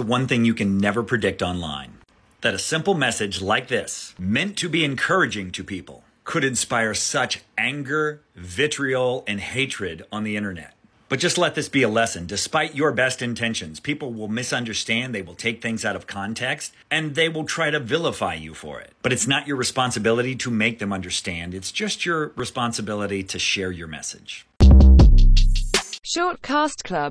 The one thing you can never predict online that a simple message like this, meant to be encouraging to people, could inspire such anger, vitriol, and hatred on the internet. But just let this be a lesson. Despite your best intentions, people will misunderstand, they will take things out of context, and they will try to vilify you for it. But it's not your responsibility to make them understand, it's just your responsibility to share your message. Shortcast Club